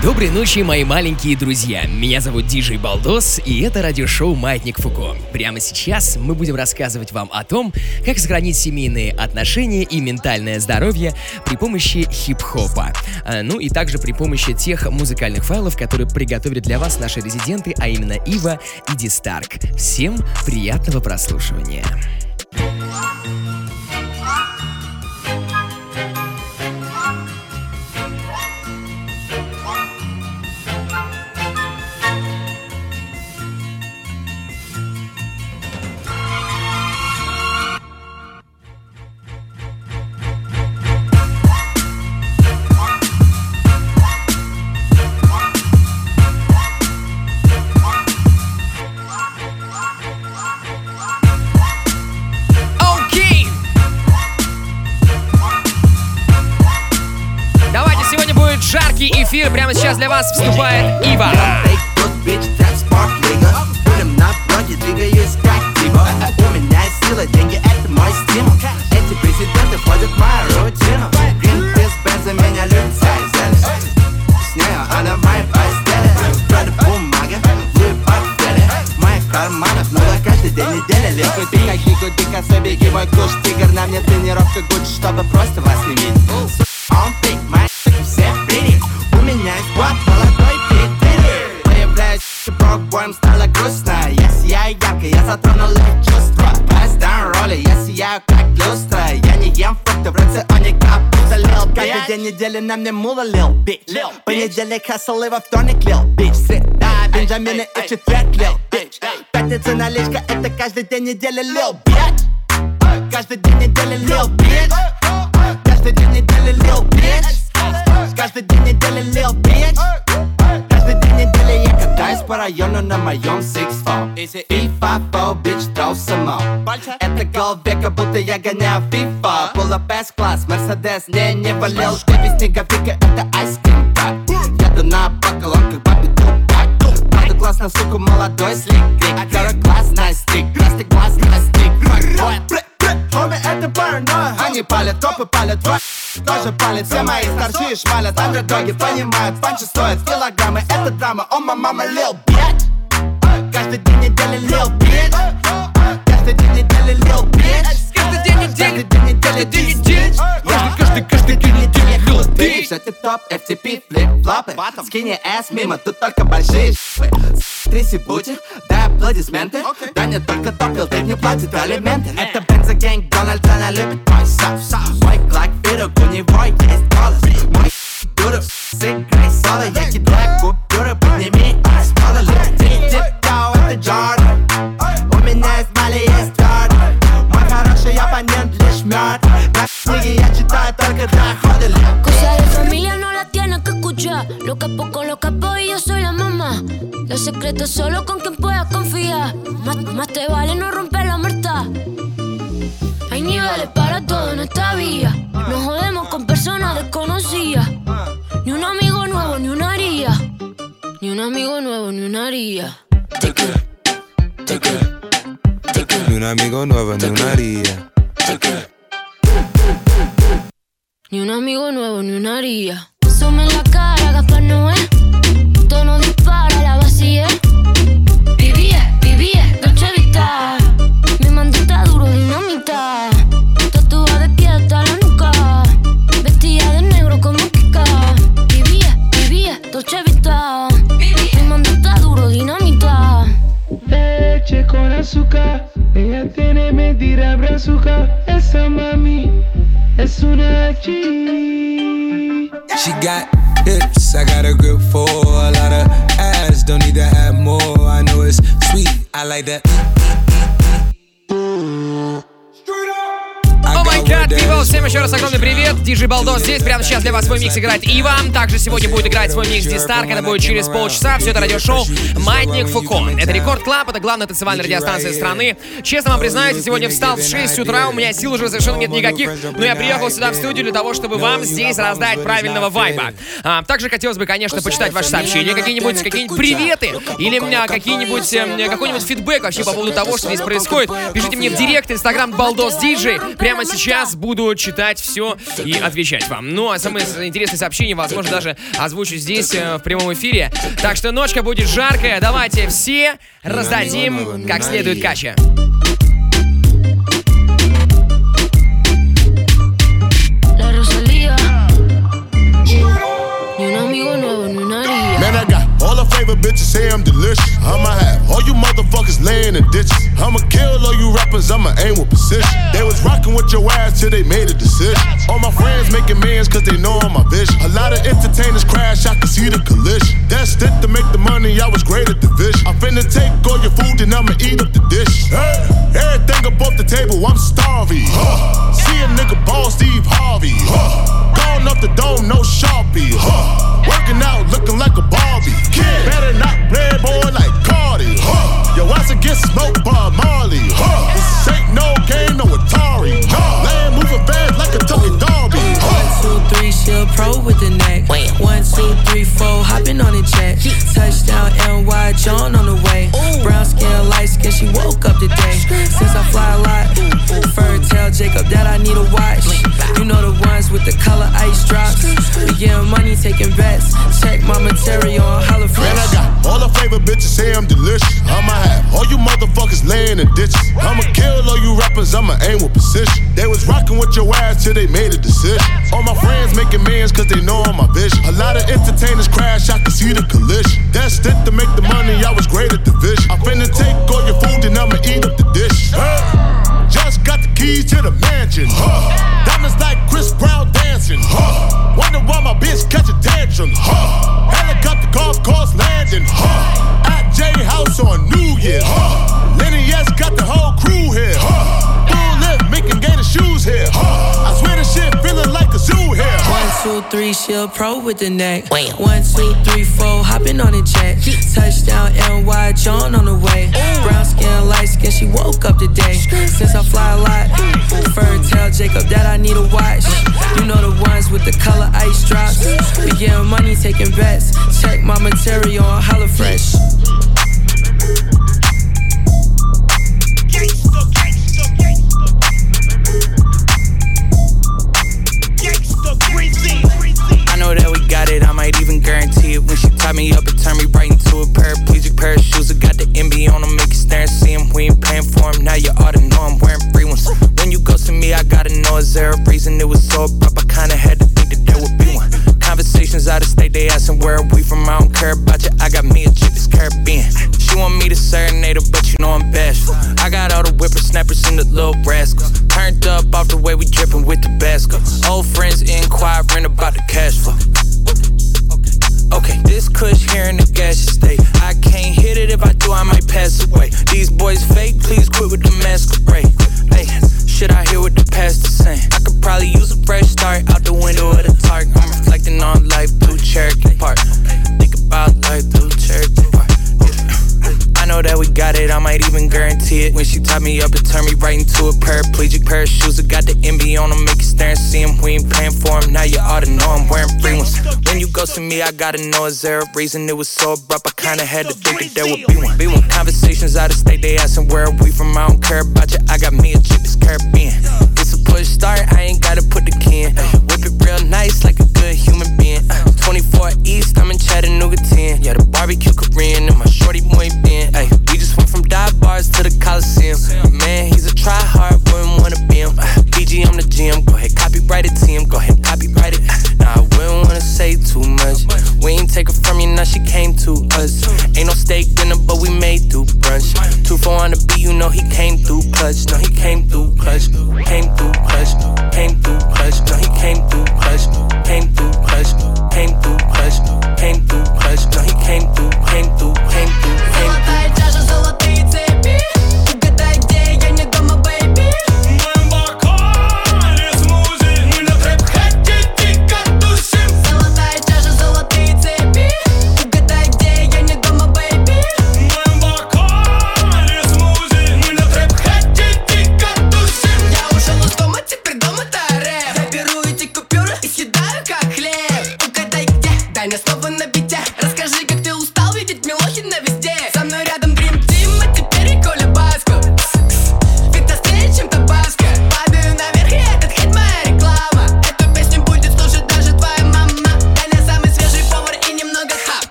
Доброй ночи, мои маленькие друзья. Меня зовут Диджей Балдос, и это радиошоу «Маятник Фуко». Прямо сейчас мы будем рассказывать вам о том, как сохранить семейные отношения и ментальное здоровье при помощи хип-хопа. А, ну и также при помощи тех музыкальных файлов, которые приготовили для вас наши резиденты, а именно Ива и Дистарк. Всем приятного прослушивания. 快 недели на мне мула лил, бич Понедельник хасл и во вторник лил, бич Среда, Бенджамины и четверг лил, бич Пятница наличка, это каждый день недели лил, бич Каждый день недели лил, бич Каждый день недели лил, бич Каждый день недели лил, бич Каждый день недели я катаюсь по району на моем Six Four. FIFA, four, bitch, throw some more. Это голове, как будто я гоняю FIFA. Pull S-класс, Мерседес, не, не валил Ты без снеговика, это айскрим Еду на бакалон, как бабе Тупак Правда классно, сука, молодой слик Крик, Второй класс, nice stick Красный nice stick Fuck boy паранойя Они палят, копы палят, твой тоже палит Все мои старшие шмалят, андердоги понимают Панчи стоят килограммы, это драма О, my mama, lil bitch Каждый день недели lil bitch Каждый день недели lil bitch Каждый день недели, день недели день недели. Каждый, каждый, каждый день недели lil bitch. Все тип-топ, FTP, флип-флопы. Скини ass мимо, тут только большие шипы. Тряси бутик, дай аплодисменты. Да не только топил, ты не платит алименты. Это бензогэнг, Дональд, она любит мой соус Мой клак, пирог, у него есть голос. Мой дуров, сыграй соло. Я кидаю купюры, подними айс Мало людей, это Джордан У not. Cosa de familia no la tienes que escuchar. Lo capo con lo capo y yo soy la mamá. Los secretos solo con quien puedas confiar. Más, más te vale no romper la muerta Hay niveles para todo en esta vía Nos jodemos con personas desconocidas. Ni un amigo nuevo, ni una haría. Ni un amigo nuevo, ni una haría. Ni un amigo nuevo, ni una haría. Ni un amigo nuevo, ni una haría. Sume en la cara, Gaspar Noé. Tono dispara, la vacía. Vivía, vivía, Dolce Vita. Mi mandita duro, dinamita. Tatuada de pie hasta la nuca. Vestida de negro como Kika. Vivía, vivía, Dolce Vita. Mi mandita duro, dinamita. leche con azúcar. Ella tiene mentira brazuca. Esa mami G. She got hips, I got a grip for a lot of ass. Don't need to have more. I know it's sweet, I like that. People, всем еще раз огромный привет. Диджей Балдос здесь. Прямо сейчас для вас свой микс играет Иван. Также сегодня будет играть свой микс Дистарк. Это будет через полчаса. Все это радиошоу Маятник Фуко. Это Рекорд Клаб, это главная танцевальная радиостанция страны. Честно вам признаюсь, сегодня встал в 6 утра, у меня сил уже совершенно нет никаких, но я приехал сюда в студию для того, чтобы вам здесь раздать правильного вайба. А, также хотелось бы, конечно, почитать ваши сообщения, какие-нибудь какие приветы или какие-нибудь э, какой-нибудь фидбэк вообще по поводу того, что здесь происходит. Пишите мне в директ, инстаграм Балдос Диджей. Прямо сейчас буду читать все и отвечать вам. Ну, а самые интересные сообщения, возможно, даже озвучу здесь э, в прямом эфире. Так что ночка будет жаркая. Давайте все раздадим как следует кача. Favorite bitches say I'm delicious. I'ma have all you motherfuckers laying in ditches. I'ma kill all you rappers, I'ma aim with precision. They was rocking with your ass till they made a decision. All my friends making mans cause they know I'm my vision. A lot of entertainers crash, I can see the collision. That's it to make the money, I was great at the vision. I'm finna take all your food and I'ma eat up the dish. Hey, everything off the table, I'm starving. Huh. See a nigga ball Steve Harvey. Huh. Gone up the dome, no Sharpie. Huh. Working out, looking like a Barbie. Kid, better not play boy like Cardi. Huh. Yo, I should get smoked by Marley. Huh. This ain't no game, no Atari. No. Land moving fast like a Tokyo Derby. Huh. One, two, three, she'll pro with the neck. One, two, three, four, hopping on the jet. Touchdown, NY, John on the way. Brown skin, light skin, she woke up today. Since I fly a lot, fur tell Jacob that I need a watch. You know the ones with the color ice drops. We getting money, taking bets. Check my material on HelloFresh. Man, I got all the favorite bitches say I'm delicious. I'ma have all you motherfuckers laying in ditches. I'ma kill all you rappers, I'ma aim with precision. They was rocking with your ass till they made a decision. All my friends making mans cause they know I'm my vision. A lot of entertainers crash, I can see the collision. That's it to make the money, I was great at the vision. I'm finna take all your food and I'ma eat up the dish. Just got the keys to the mansion. Huh. Diamonds like Chris Brown dancing. Huh. Wonder why my bitch catch a tantrum. Huh. Helicopter golf course landing. Huh. At J House on New Year's. Huh. Lenny S got the whole crew here. Huh. Full lift, making gator shoes here. I swear the shit feeling like a zoo here. One, two, three, she'll pro with the neck. One, two, three, four, hopping on the jet. Touchdown, NY, John on the way. Brown skin, light skin, she woke up today. Since I fly a lot, fur tell Jacob that I need a watch. You know the ones with the color ice drops. We getting money, taking bets. Check my material on HelloFresh. Them, now you ought to know I'm wearing free ones. When you to me, I gotta know is there a reason it was so abrupt? I kinda had to think that there would be one. Be one. Conversations out of state, they asking where we from? I don't care about you, I got me a chick that's Caribbean. It's a push start, I ain't gotta put the key in. Whip it real nice like a good human being. 24 East, I'm in Chattanooga 10. Yeah, the barbecue Korean now she came to us. Ain't no steak dinner, but we made through brunch. Two four on the beat, you know he came through clutch. No, he came through clutch. Came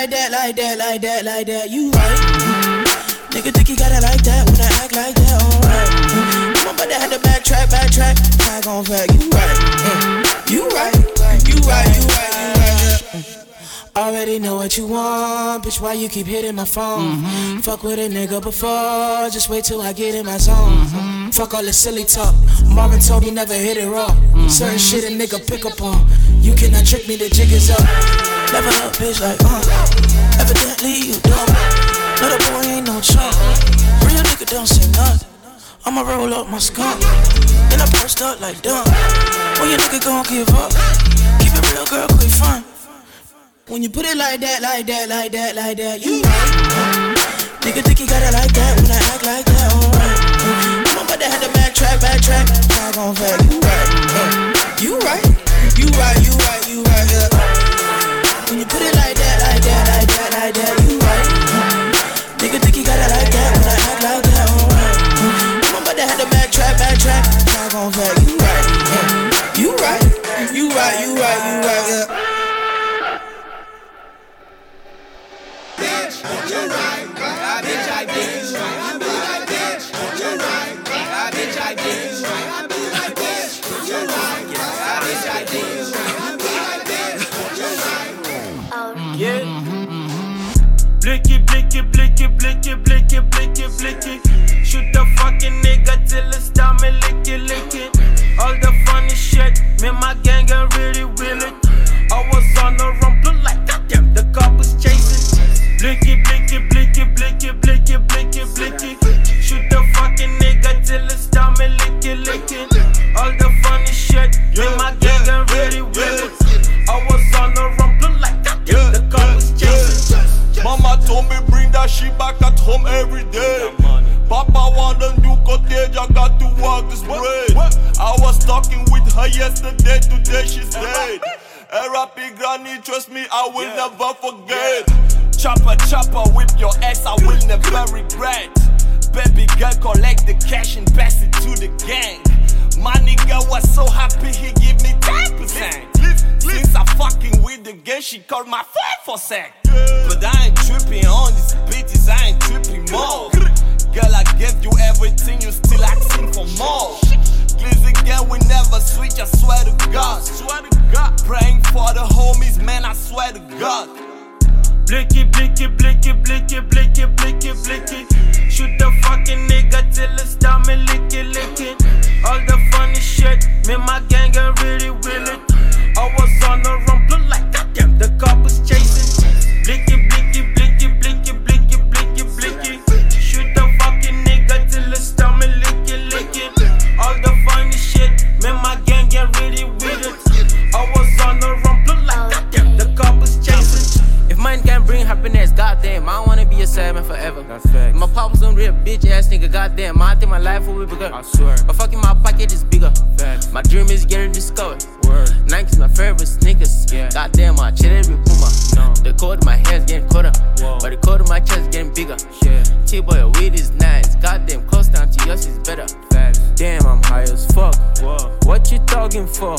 like that, like that, like that, like that, you right mm. Nigga think you got it like that, when I act like that, alright mm. I'm about to have to backtrack, backtrack, tag on back, Already know what you want, bitch. Why you keep hitting my phone? Mm-hmm. Fuck with a nigga before, just wait till I get in my zone. Mm-hmm. Fuck all the silly talk. Marvin told me never hit it raw. Mm-hmm. Certain shit a nigga pick up on. You cannot trick me, the jig is up. Never up, bitch, like, uh. Evidently you dumb. No, the boy ain't no chump. Real nigga don't say nothing. I'ma roll up my skunk. Then I burst up like dumb. When your nigga gon' give up, keep it real, girl, quick fun. When you put it like that, like that, like that, like that, you right. Nigga think you got it like that when I act like that, alright. I'm about to have to backtrack, backtrack, tag on back, you right. You right, you right, you right, you right, yeah. When you put it like that, like that, like that, like that, you right. Nigga think you got it like that when I act like that, alright. I'm about to have to backtrack, backtrack, tag on back, Yeah. Blicky, blicky, blicky, blicky, blicky, blicky, blicky. Shoot the fucking nigga till it stop me licky, licky. All the funny shit, me my gang I was talking with her yesterday, today she's dead. R.I.P. granny, trust me, I will never forget. Chopper, chopper, whip your ass, I will never regret. Baby girl, collect the cash and pass it to the gang. My nigga was so happy, he give me 10%. Since I fucking with the gang, she called my phone for sec. But I ain't tripping on these bitches, I ain't tripping more. Girl, I gave you everything, you still asking for more. Please again, we never switch, I swear to God. Swear to God. Praying for the homies, man, I swear to God. Blicky, blicky, blicky, blicky, blicky, blicky, blicky. Shoot the fucking nigga till it stop me licky, licky. All the funny shit, me and my gang ain't really will it. I was on the run, look like goddamn, the cop was chasing. Life will be bigger. I swear. But fucking my pocket is bigger. My dream is getting discovered. Word. Nike's my favorite sneakers. Yeah. Goddamn, my chill every puma. No. The of my hair's getting cutter. But the of my chest is getting bigger. Yeah. T-boy, weed is nice. Goddamn, close down to yours is better. Fact. Damn, I'm high as fuck. Whoa. What you talking for?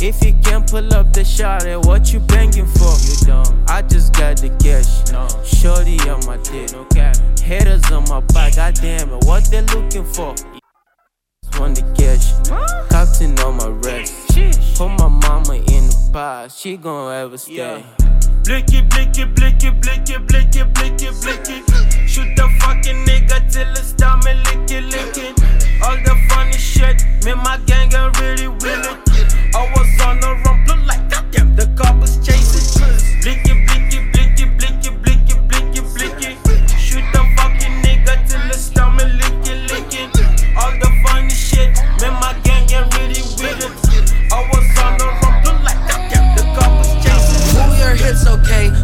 If you can't pull up the shot, then what you banging for? You don't. I just got the cash. No. Shorty on my dick. No cap. Haters on my back. Goddamn it, what they looking for? Want the cash. Captain on my wrist. Put my mama in the surprised she gon' ever stay. Blicky, blicky, blicky, blicky, blicky, blicky, blicky. Shoot the fucking nigga till it stop me licky, licking. All the funny shit, me and my gang ain't really willing. I was on the run, like goddamn, the cop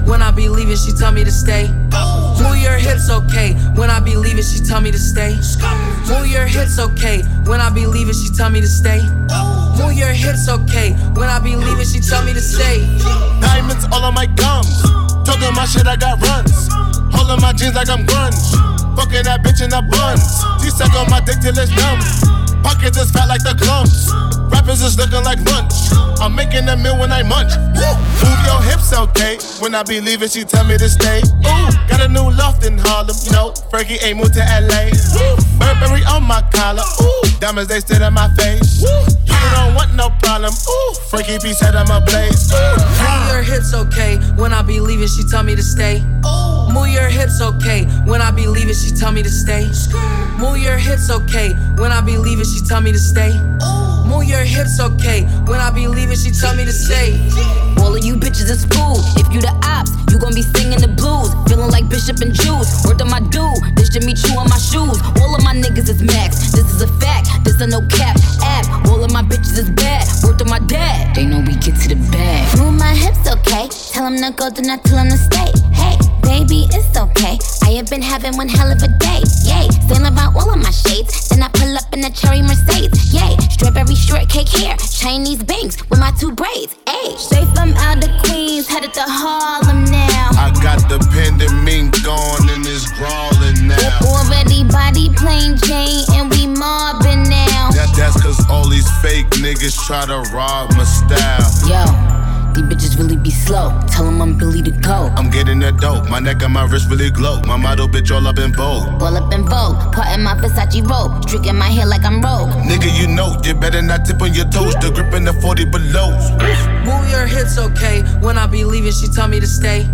When I be leaving, she tell me to stay. Move your hips okay. When I be leaving, she tell me to stay. Move your hips okay. When I be leaving, she tell me to stay. Move your hips okay. When I be leaving, she tell me to stay. Diamonds all on my gums. Talking my shit, I got runs. Holding my jeans like I'm grunge. Fucking that bitch in the buns. She suck on my dick till it's numb. Pockets is fat like the clumps. Rappers is looking like lunch. I'm making a meal when I munch. Woo! Move your hips, okay? When I be leaving, she tell me to stay. Ooh, got a new loft in Harlem. You know, Frankie ain't moved to LA. Woo! Burberry on my collar. Ooh, diamonds they sit in my face. Woo! You don't want no problem. Ooh, Frankie P said I'm a blaze. Ooh. Move your hips okay. When I be leaving, she tell me to stay. Move your hips okay. When I be leaving, she tell me to stay. Move your hips okay. When I be leaving, she tell me to stay. Move your hips okay. When I be leaving, she tell me to stay. All of you bitches is fool. If you the ops, you gon' be singing the blues. Feeling like Bishop and Juice. Word on my dude. This Jimmy Choo on my shoes. All of my niggas is max. This is a fact. This a no cap app. All of my bitches is bad. Word on my dad. They know we get to the bag. Move my hips, okay. Tell him to go, do not tell him to stay. Hey, baby, it's okay. I have been having one hell of a day. Yay, saying about all of my shades. Then I pull up in a cherry Mercedes. Yay, strawberry shortcake hair, Chinese bangs with my two braids. Ayy, straight from out of Queens, headed to Harlem now. I got the pandemic gone and it's crawling now. Already body plain Jane and we mobbing now. That, that's cause all these fake niggas try to rob my style. Yo, these bitches really be slow. Tell them I'm Billy to go. I'm getting that dope. My neck and my wrist really glow. My model bitch all up in vogue. All up in Vogue, part in my Versace robe, streaking my hair like I'm Rogue. Nigga, you know, you better not tip on your toes. The grip in the 40 below. Move your hips okay. When I be leaving, she tell me to stay.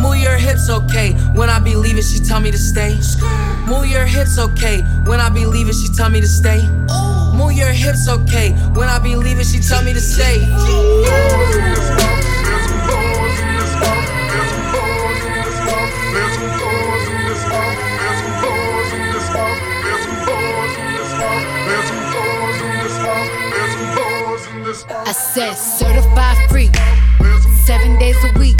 Move your hips okay. When I be leaving, she tell me to stay. Move your hips okay. When I be leaving, she tell me to stay. Move your hips okay. When I be leaving, she tell me to stay. I said certified free, seven days a week.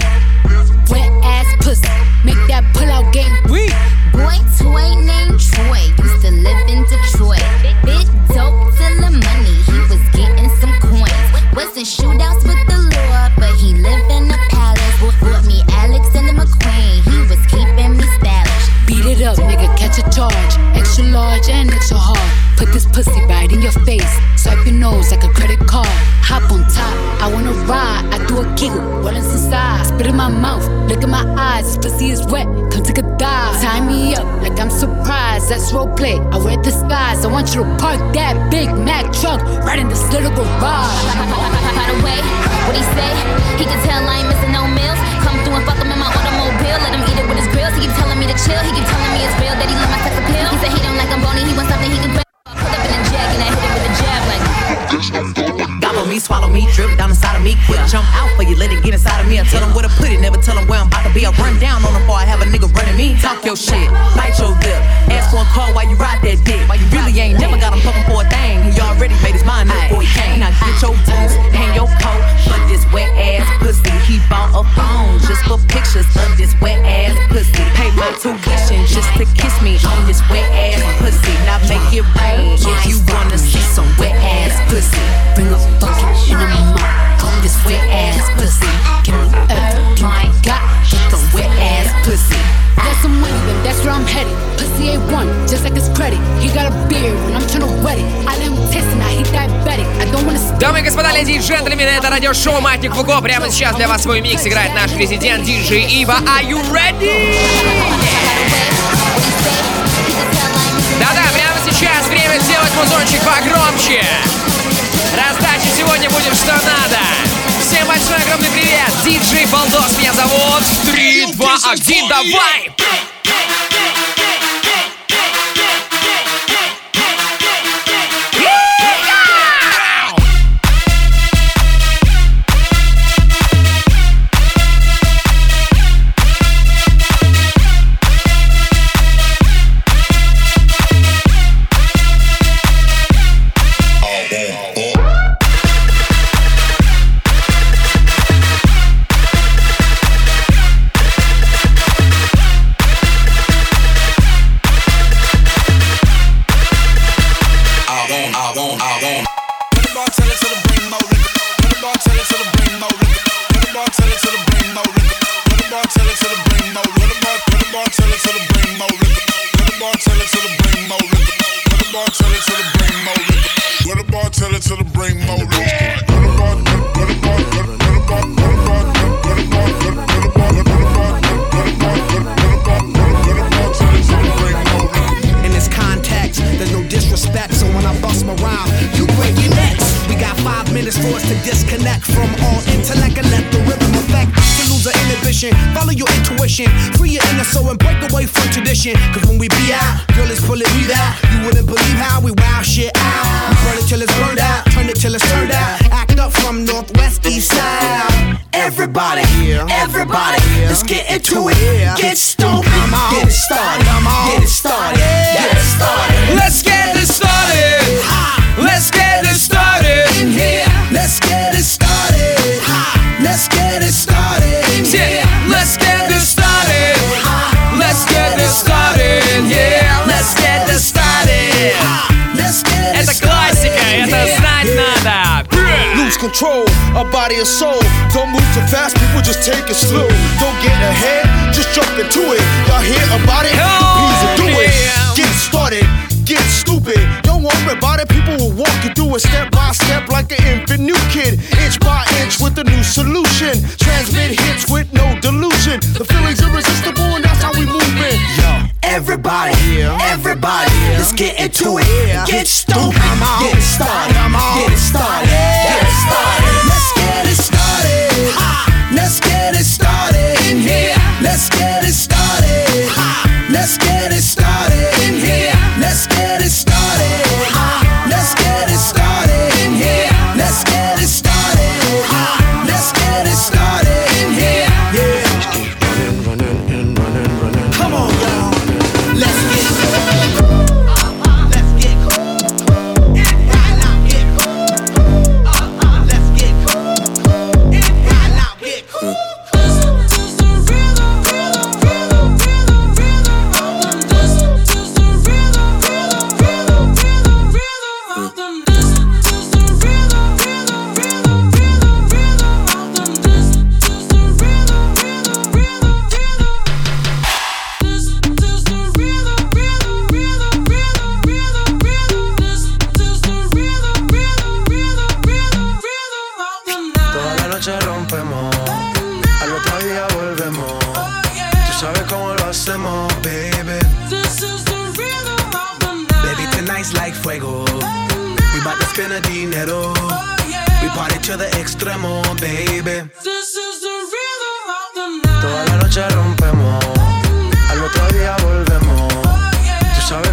Wet ass pussy, make that pull out game weak. Boy, toy named Troy ride. I do a giggle, what is inside? Spit in my mouth, look in my eyes. This pussy is wet, come take a dive. Tie me up like I'm surprised. That's role play. I wear disguise. I want you to park that Big Mac truck right in this little garage. By the way, what he say? He can tell I ain't missing no meals. Come through and fuck him in my automobile. Let him eat it with his grills. He keep telling me to chill. He keep telling me it's real that he love my sex appeal. He said he don't like I'm bony. He wants something he can Gobble me, swallow me, drip down inside of me. Quick jump out for you, let it get inside of me. I tell them where to put it, never tell them where I'm about to be. I run down on them before I have a nigga running me. Talk your shit, bite your lip. Ask for a call while you ride that dick. Why you really ain't never got him fucking for a thing. He already made his mind up before he came. Now get your boots, hang your coat but this wet ass pussy. He bought a phone just for pictures of this wet ass pussy. Pay my tuition just to kiss me on this wet ass pussy. Now make it rain if you wanna see some wet ass pussy. Bring a bucket and a mop. Fuck this wet ass pussy. Give me everything I got. Get the wet ass pussy. Got some money, then that's where I'm headed. Pussy A1, just like his credit. He got a beard when I'm tryna wet it. I let him taste it, now he diabetic. I don't wanna spit Дамы и господа, леди и джентльмены, это радиошоу Матник Фуко. Прямо сейчас для вас свой микс играет наш резидент диджей Ива. Are you ready? Да-да, прямо сейчас время сделать музончик погромче сегодня будем что надо. Всем большой огромный привет. Диджей Балдос меня зовут. Три, два, один, давай! Control of body and soul. Don't move too fast, people just take it slow. Don't get ahead, just jump into it. Y'all hear about it? Easy, do it. Get started, get stupid. Don't worry about it, people will walk you through it step by step like an infant new kid. Inch by inch with a new solution. Transmit hits with no delusion. The feeling's irresistible and that's how we move it. Yo. Everybody, everybody, let's get into it. Get stoked, get started, get it started, get it started. baby. This is the rhythm of the night. Baby, tonight's like fuego. We bout to spend a dinero. Oh, yeah. We party to the extremo, baby. This is the rhythm of the night. Toda la noche rompemos. Oh, Al otro día volvemos. Oh, Tú sabes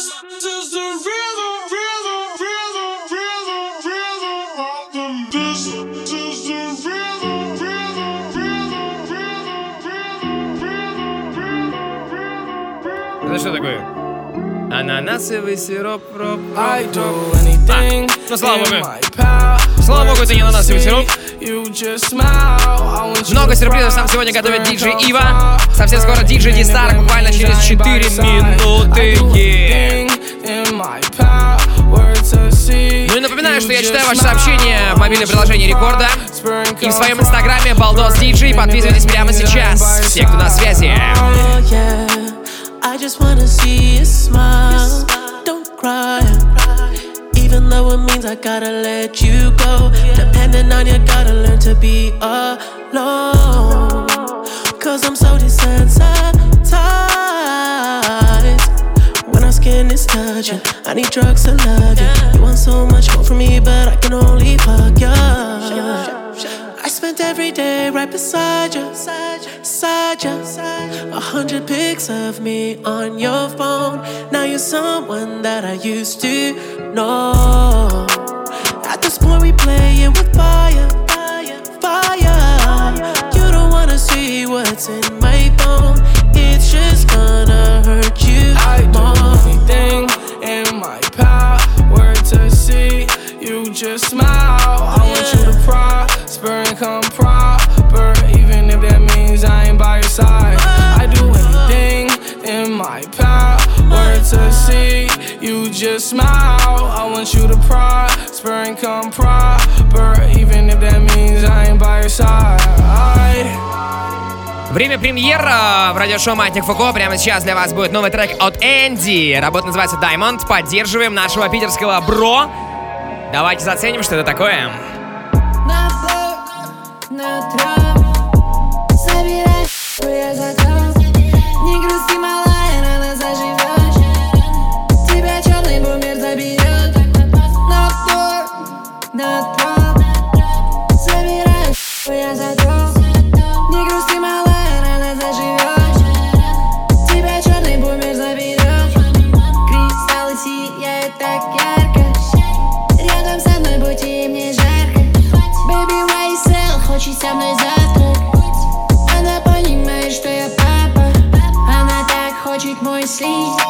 Это что такое? Ананасовый сироп, роп, I do anything ну слава богу. Слава богу, это не ананас и ветерок. Много сюрпризов нам сегодня готовит диджей Ива. Совсем скоро диджей Дистарк, буквально через 4 минуты. Ну и напоминаю, что я читаю ваши сообщения в мобильном приложении Рекорда и в своем инстаграме Балдос Диджей. Подписывайтесь прямо сейчас. Все, кто на связи. I just wanna see you smile. Don't cry. Even though it means I gotta let you go. Depending on you, gotta learn to be alone. Cause I'm so desensitized. When our skin is touching, I need drugs to love you. You want so much more from me, but I can only fuck you. Spent every day right beside you, beside you. A hundred pics of me on your phone. Now you're someone that I used to know. At this point, we playing with fire, fire. You don't wanna see what's in my phone. It's just gonna hurt you I do more. anything in my power to see you just smile. I want you to prosper and come just smile. I want you to prosper and come proper, even if that means I ain't by your side. Время премьер в радиошоу Маятник Фуко. Прямо сейчас для вас будет новый трек от Энди. Работа называется Diamond. Поддерживаем нашего питерского бро. Давайте заценим, что это такое. На блок, на трап Собирай, я завтрак Она понимает, что я папа. Она так хочет мой слив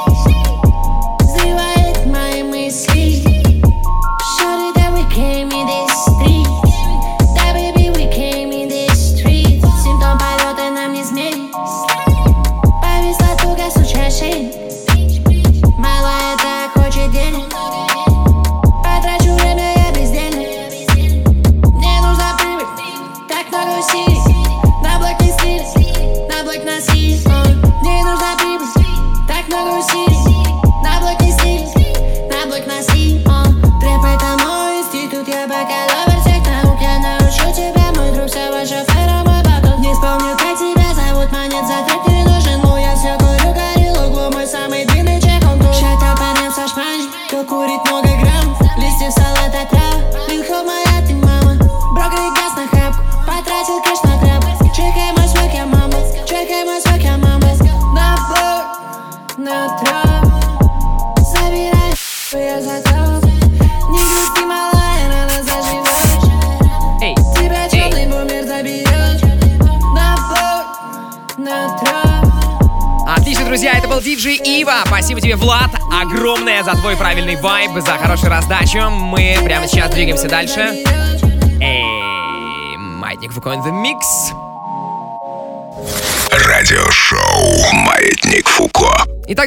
двигаемся дальше.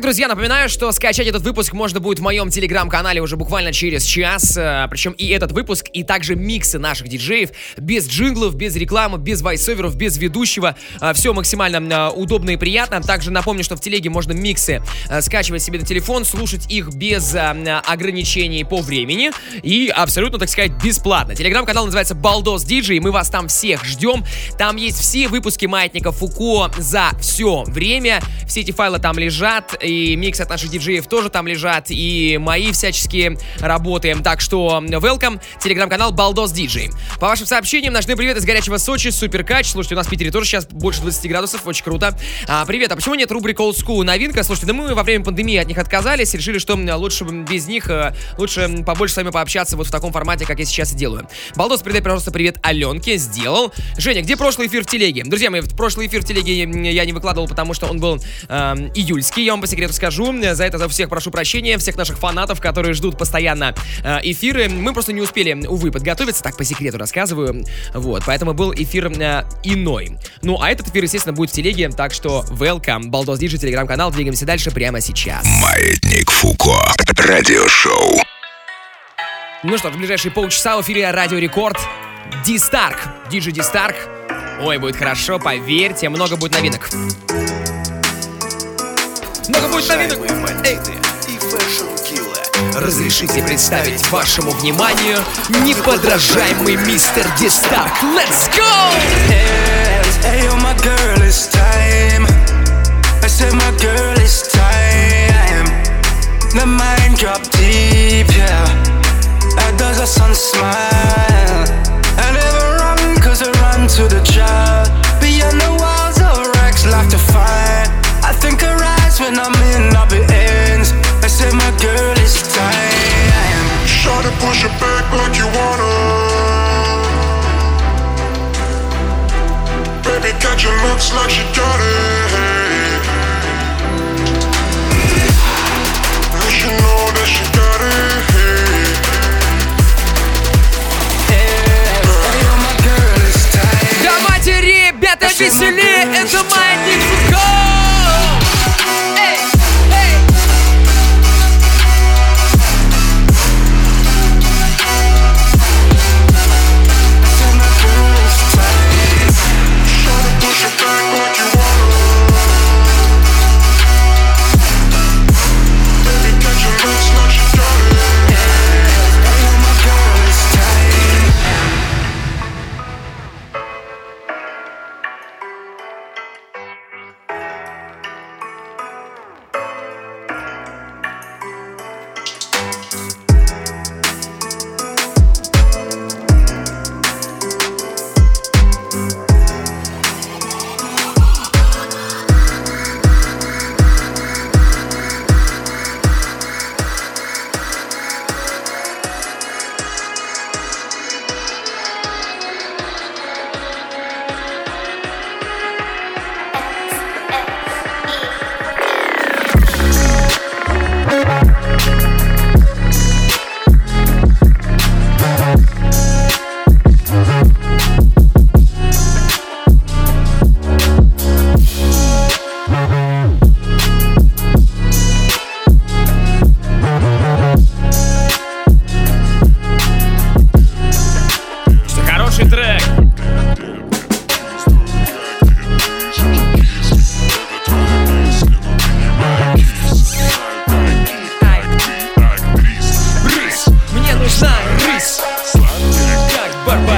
Друзья, напоминаю, что скачать этот выпуск можно будет в моем телеграм-канале уже буквально через час. Э, Причем и этот выпуск, и также миксы наших диджеев. Без джинглов, без рекламы, без вайсоверов, без ведущего. Все максимально э, удобно и приятно. Также напомню, что в телеге можно миксы э, скачивать себе на телефон, слушать их без э, ограничений по времени. И абсолютно, так сказать, бесплатно. Телеграм-канал называется Балдос Диджей. Мы вас там всех ждем. Там есть все выпуски Маятника Фуко за все время. Все эти файлы там лежат. И микс от наших диджеев тоже там лежат. И мои всяческие работы. Так что welcome. Телеграм-канал Балдос Диджей. По вашим сообщениям, ночной привет из горячего Сочи. Супер кач. Слушайте, у нас в Питере тоже сейчас больше 20 градусов. Очень круто. А, привет. А почему нет рубрик Old School новинка? Слушайте, да мы во время пандемии от них отказались. Решили, что лучше без них, э, лучше побольше с вами пообщаться вот в таком формате, как я сейчас и делаю. Балдос, передай, пожалуйста, привет Аленке. Сделал. Женя, где прошлый эфир в телеге? Друзья мои, прошлый эфир в телеге я не выкладывал, потому что он был эм, июльский. Я вам по секрету скажу. За это за всех прошу прощения, всех наших фанатов, которые ждут постоянно э, эфиры. Мы просто не успели, увы, подготовиться, так по секрету рассказываю. Вот, поэтому был эфир э, иной. Ну, а этот эфир, естественно, будет в телеге, так что welcome. Балдос Диджи, телеграм-канал. Двигаемся дальше прямо сейчас. Маятник Фуко. Радиошоу. Ну что, в ближайшие полчаса в эфире Радио Рекорд. Ди Старк. Диджи Ди Старк. Ой, будет хорошо, поверьте, много будет новинок. Много будет новинок. Эй. Разрешите представить вашему вниманию неподражаемый мистер Ди Старк. Let's go! Hey, oh my girl, it's time. I said, my girl, it's time. The mind drop deep, yeah. How does the sun smile? I never run, cause I run to the child. Beyond the walls of Rex, life to find. I think I rise when I'm in, I'll be ends. I said, my girl, it's time. Try to push it back like you wanna. Baby, catch your looks like she got it. You should know that she got it. Давайте, ребята, веселее! Это Маятник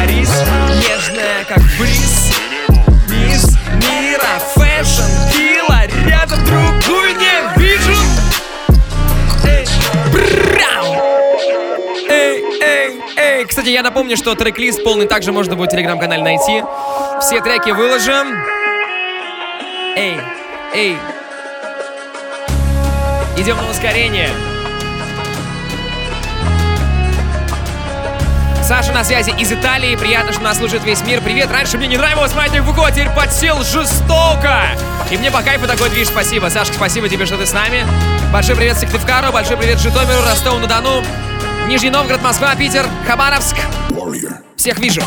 Барбарис, нежная как бриз Мисс мира, фэшн, кила Рядом другую не вижу. Эй. Эй, эй, эй. Кстати, я напомню, что трек-лист полный также можно будет в телеграм-канале найти. Все треки выложим. Эй, эй. Идем на ускорение Саша на связи из Италии. Приятно, что нас слушает весь мир. Привет. Раньше мне не нравилось маятник Фуко, теперь подсел жестоко. И мне по кайфу такой движ. Спасибо. Сашка, спасибо тебе, что ты с нами. Большой привет Сыктывкару, большой привет Житомиру, Ростову-на-Дону, Нижний Новгород, Москва, Питер, Хабаровск. Warrior. Всех вижу.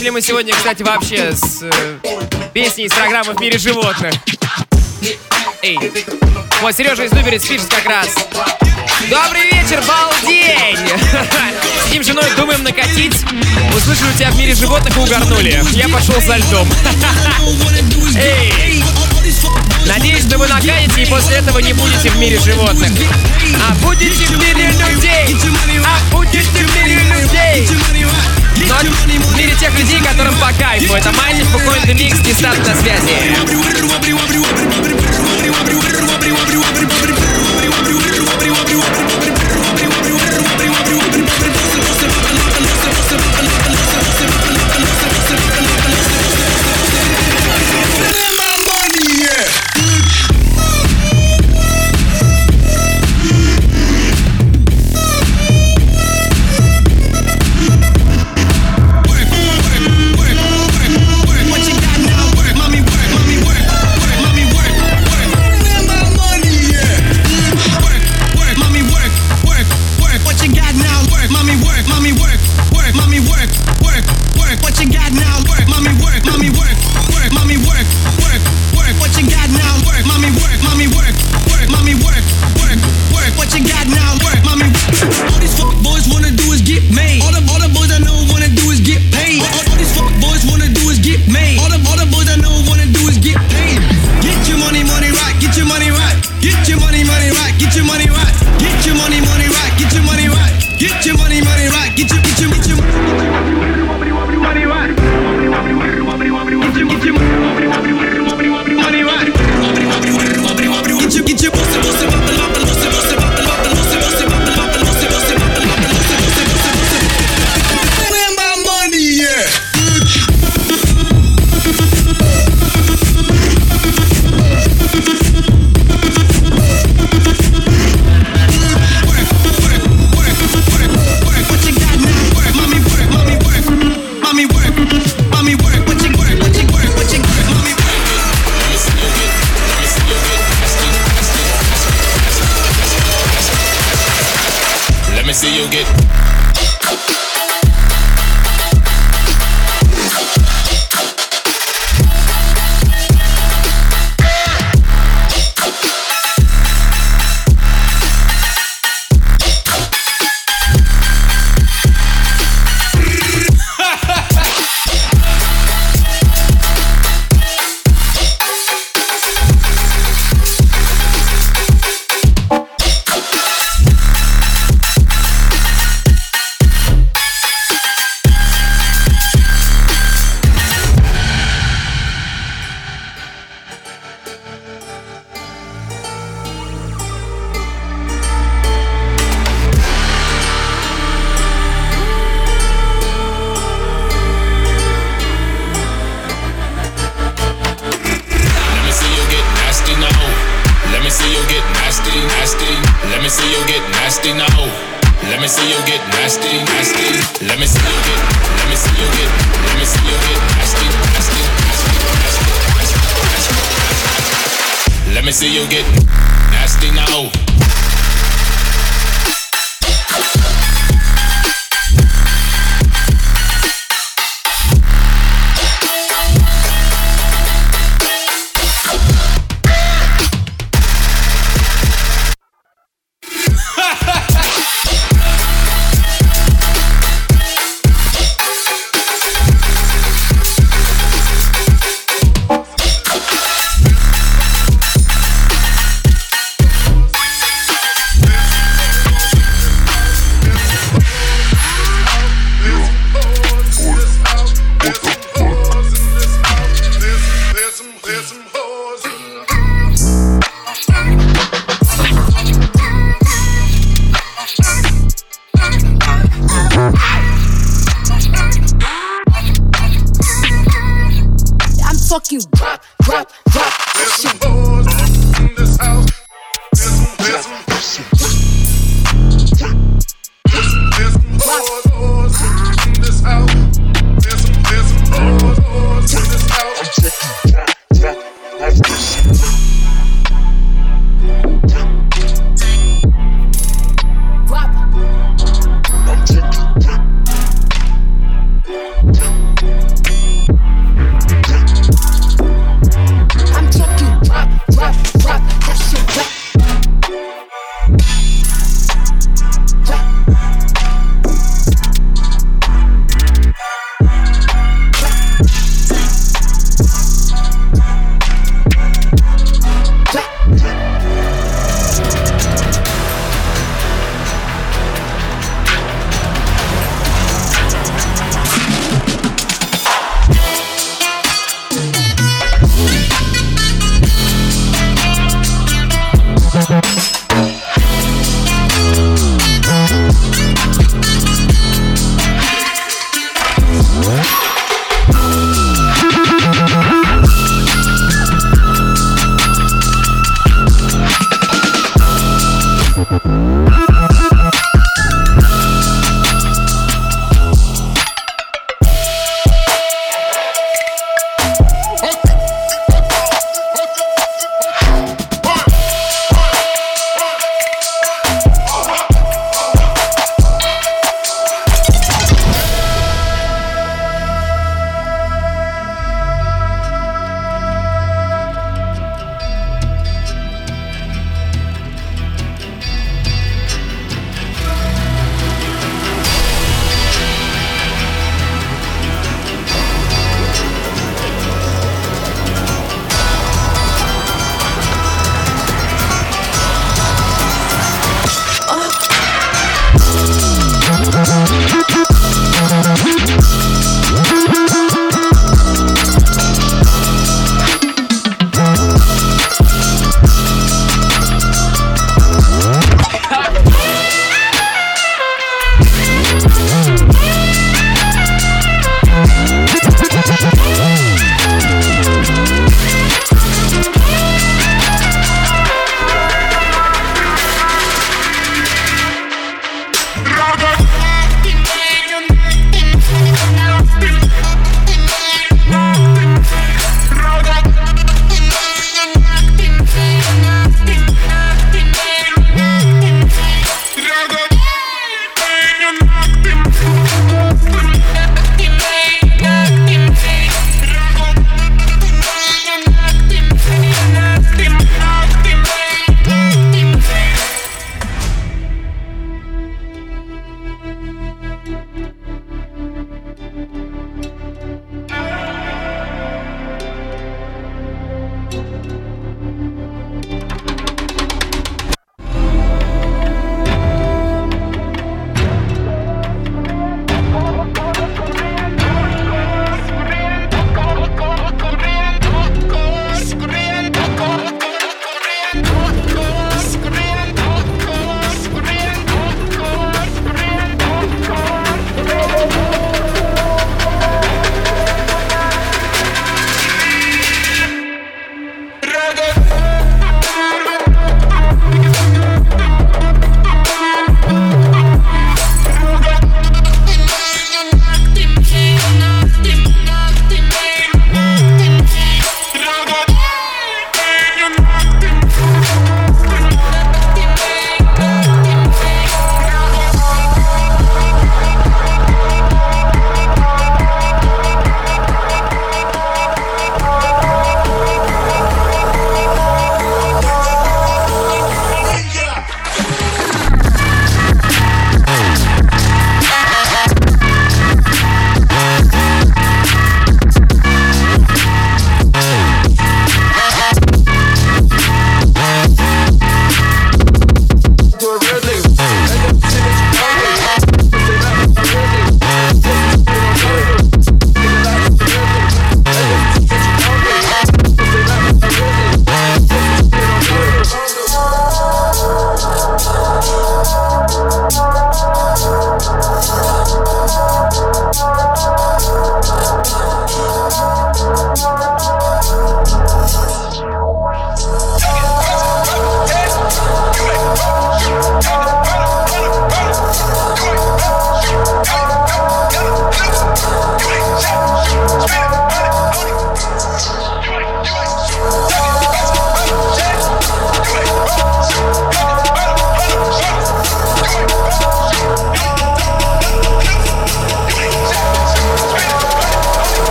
начали мы сегодня, кстати, вообще с э, песни из программы «В мире животных». Эй. Вот Сережа из Дуберец пишет как раз. Добрый вечер, балдень! С женой, думаем накатить. Услышали у тебя в мире животных и угорнули. Я пошел за льдом. Эй! Надеюсь, что вы накатите и после этого не будете в мире животных. А будете в мире людей! А будете в мире людей! Но в мире тех людей, которым по кайфу. Это Майни спокойный микс, дистат на связи.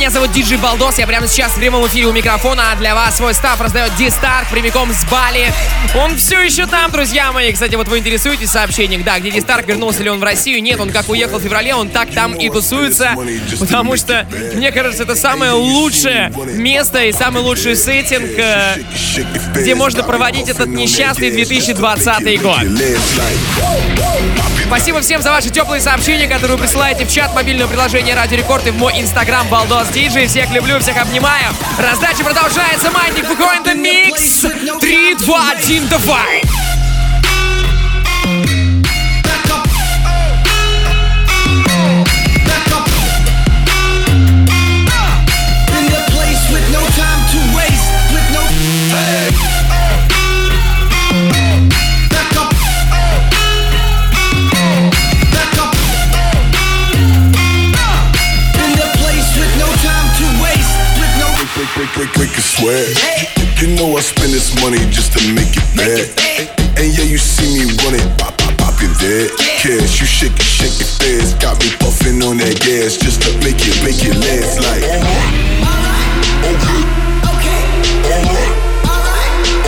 Меня зовут Диджей Балдос, я прямо сейчас в прямом эфире у микрофона, а для вас свой став раздает Дистарк прямиком с Бали. Он все еще там, друзья мои. Кстати, вот вы интересуетесь сообщением, да, где Дистарк, вернулся ли он в Россию? Нет, он как уехал в феврале, он так там и тусуется, потому что, мне кажется, это самое лучшее место и самый лучший сеттинг, э, где можно проводить этот несчастный 2020 год. Спасибо всем за ваши теплые сообщения, которые вы присылаете в чат мобильного приложения Радио Рекорд и в мой инстаграм Балдос Диджей. Всех люблю, всех обнимаю. Раздача продолжается. Фуко in the mix. 3, 2, 1, давай! A. You know I spend this money just to make it back. And yeah, you see me run it, pop, pop, pop it dead. Cash, you shake it, shake it fast. Got me puffing on that gas just to make it, make it last like. Okay. Alright.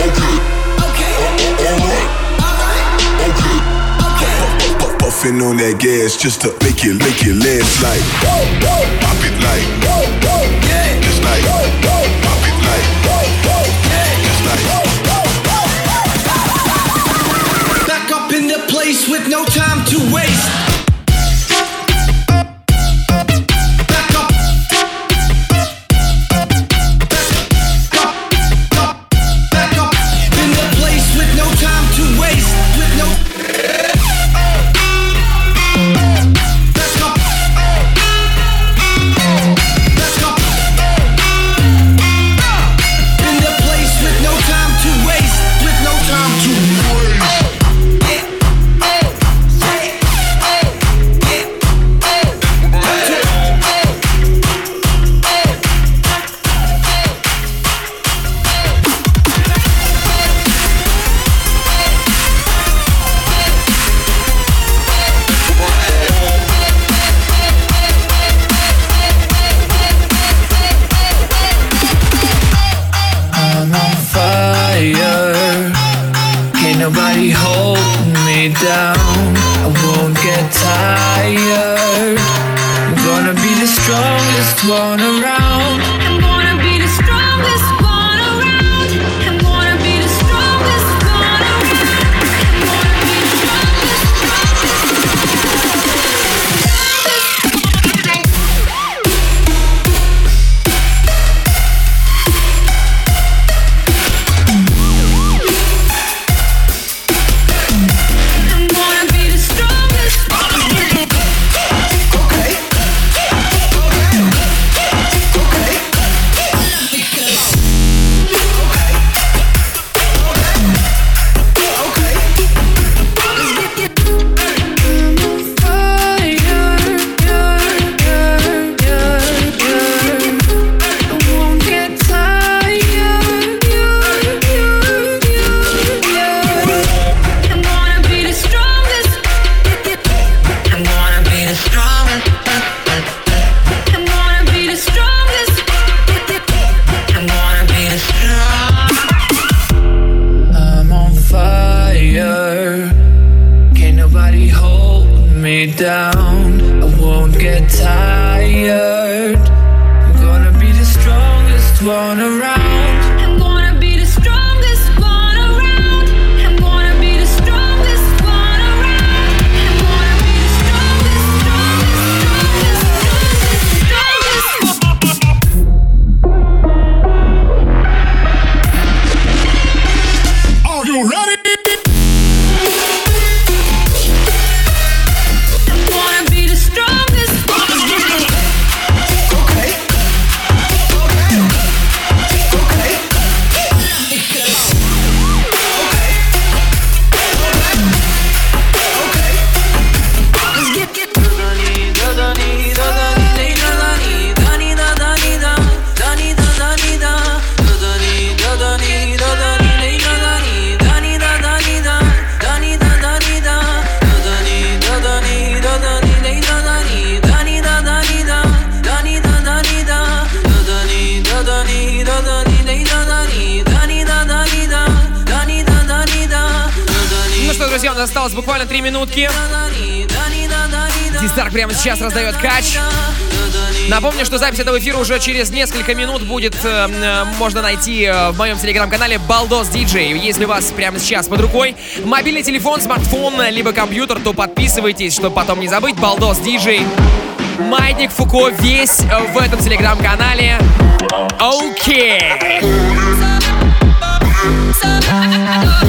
Okay. Alright. Puff, Puffing on that gas just to make it, make it last like. Pop it like. Down. I won't get tired. I'm gonna be the strongest one around. Минутки. Дистарк прямо сейчас раздает кач. Напомню, что запись этого эфира уже через несколько минут будет э, э, можно найти э, в моем телеграм-канале Балдос Диджей. Если у вас прямо сейчас под рукой мобильный телефон, смартфон, либо компьютер, то подписывайтесь, чтобы потом не забыть. Балдос Диджей. Маятник Фуко весь в этом телеграм-канале. Окей. финале!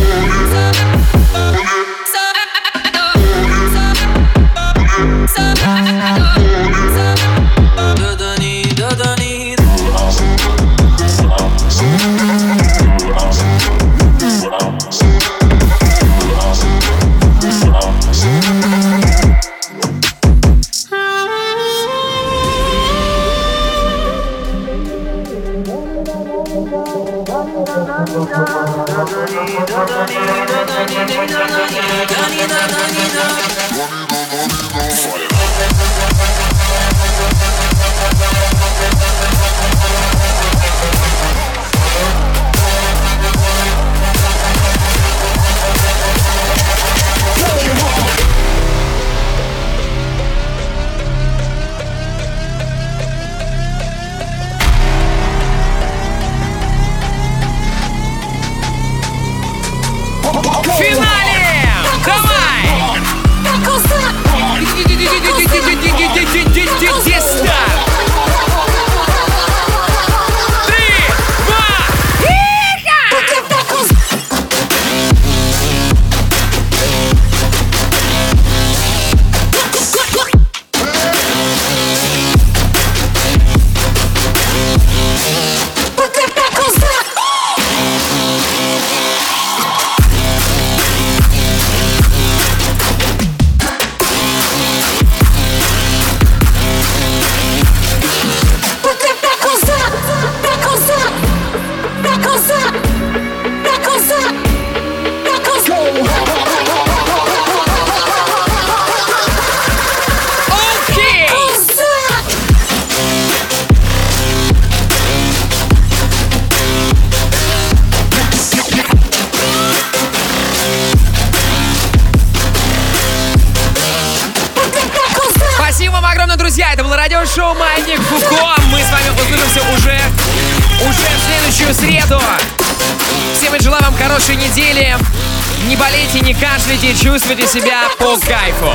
Чувствуйте себя по кайфу.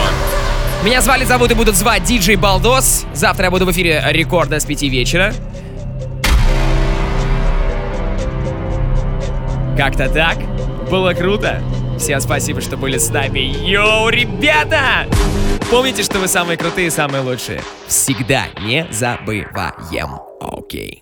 Меня звали, зовут и будут звать Диджей Балдос. Завтра я буду в эфире рекорда с 5 вечера. Как-то так. Было круто. Всем спасибо, что были с нами. Йоу, ребята! Помните, что вы самые крутые и самые лучшие. Всегда не забываем. Окей.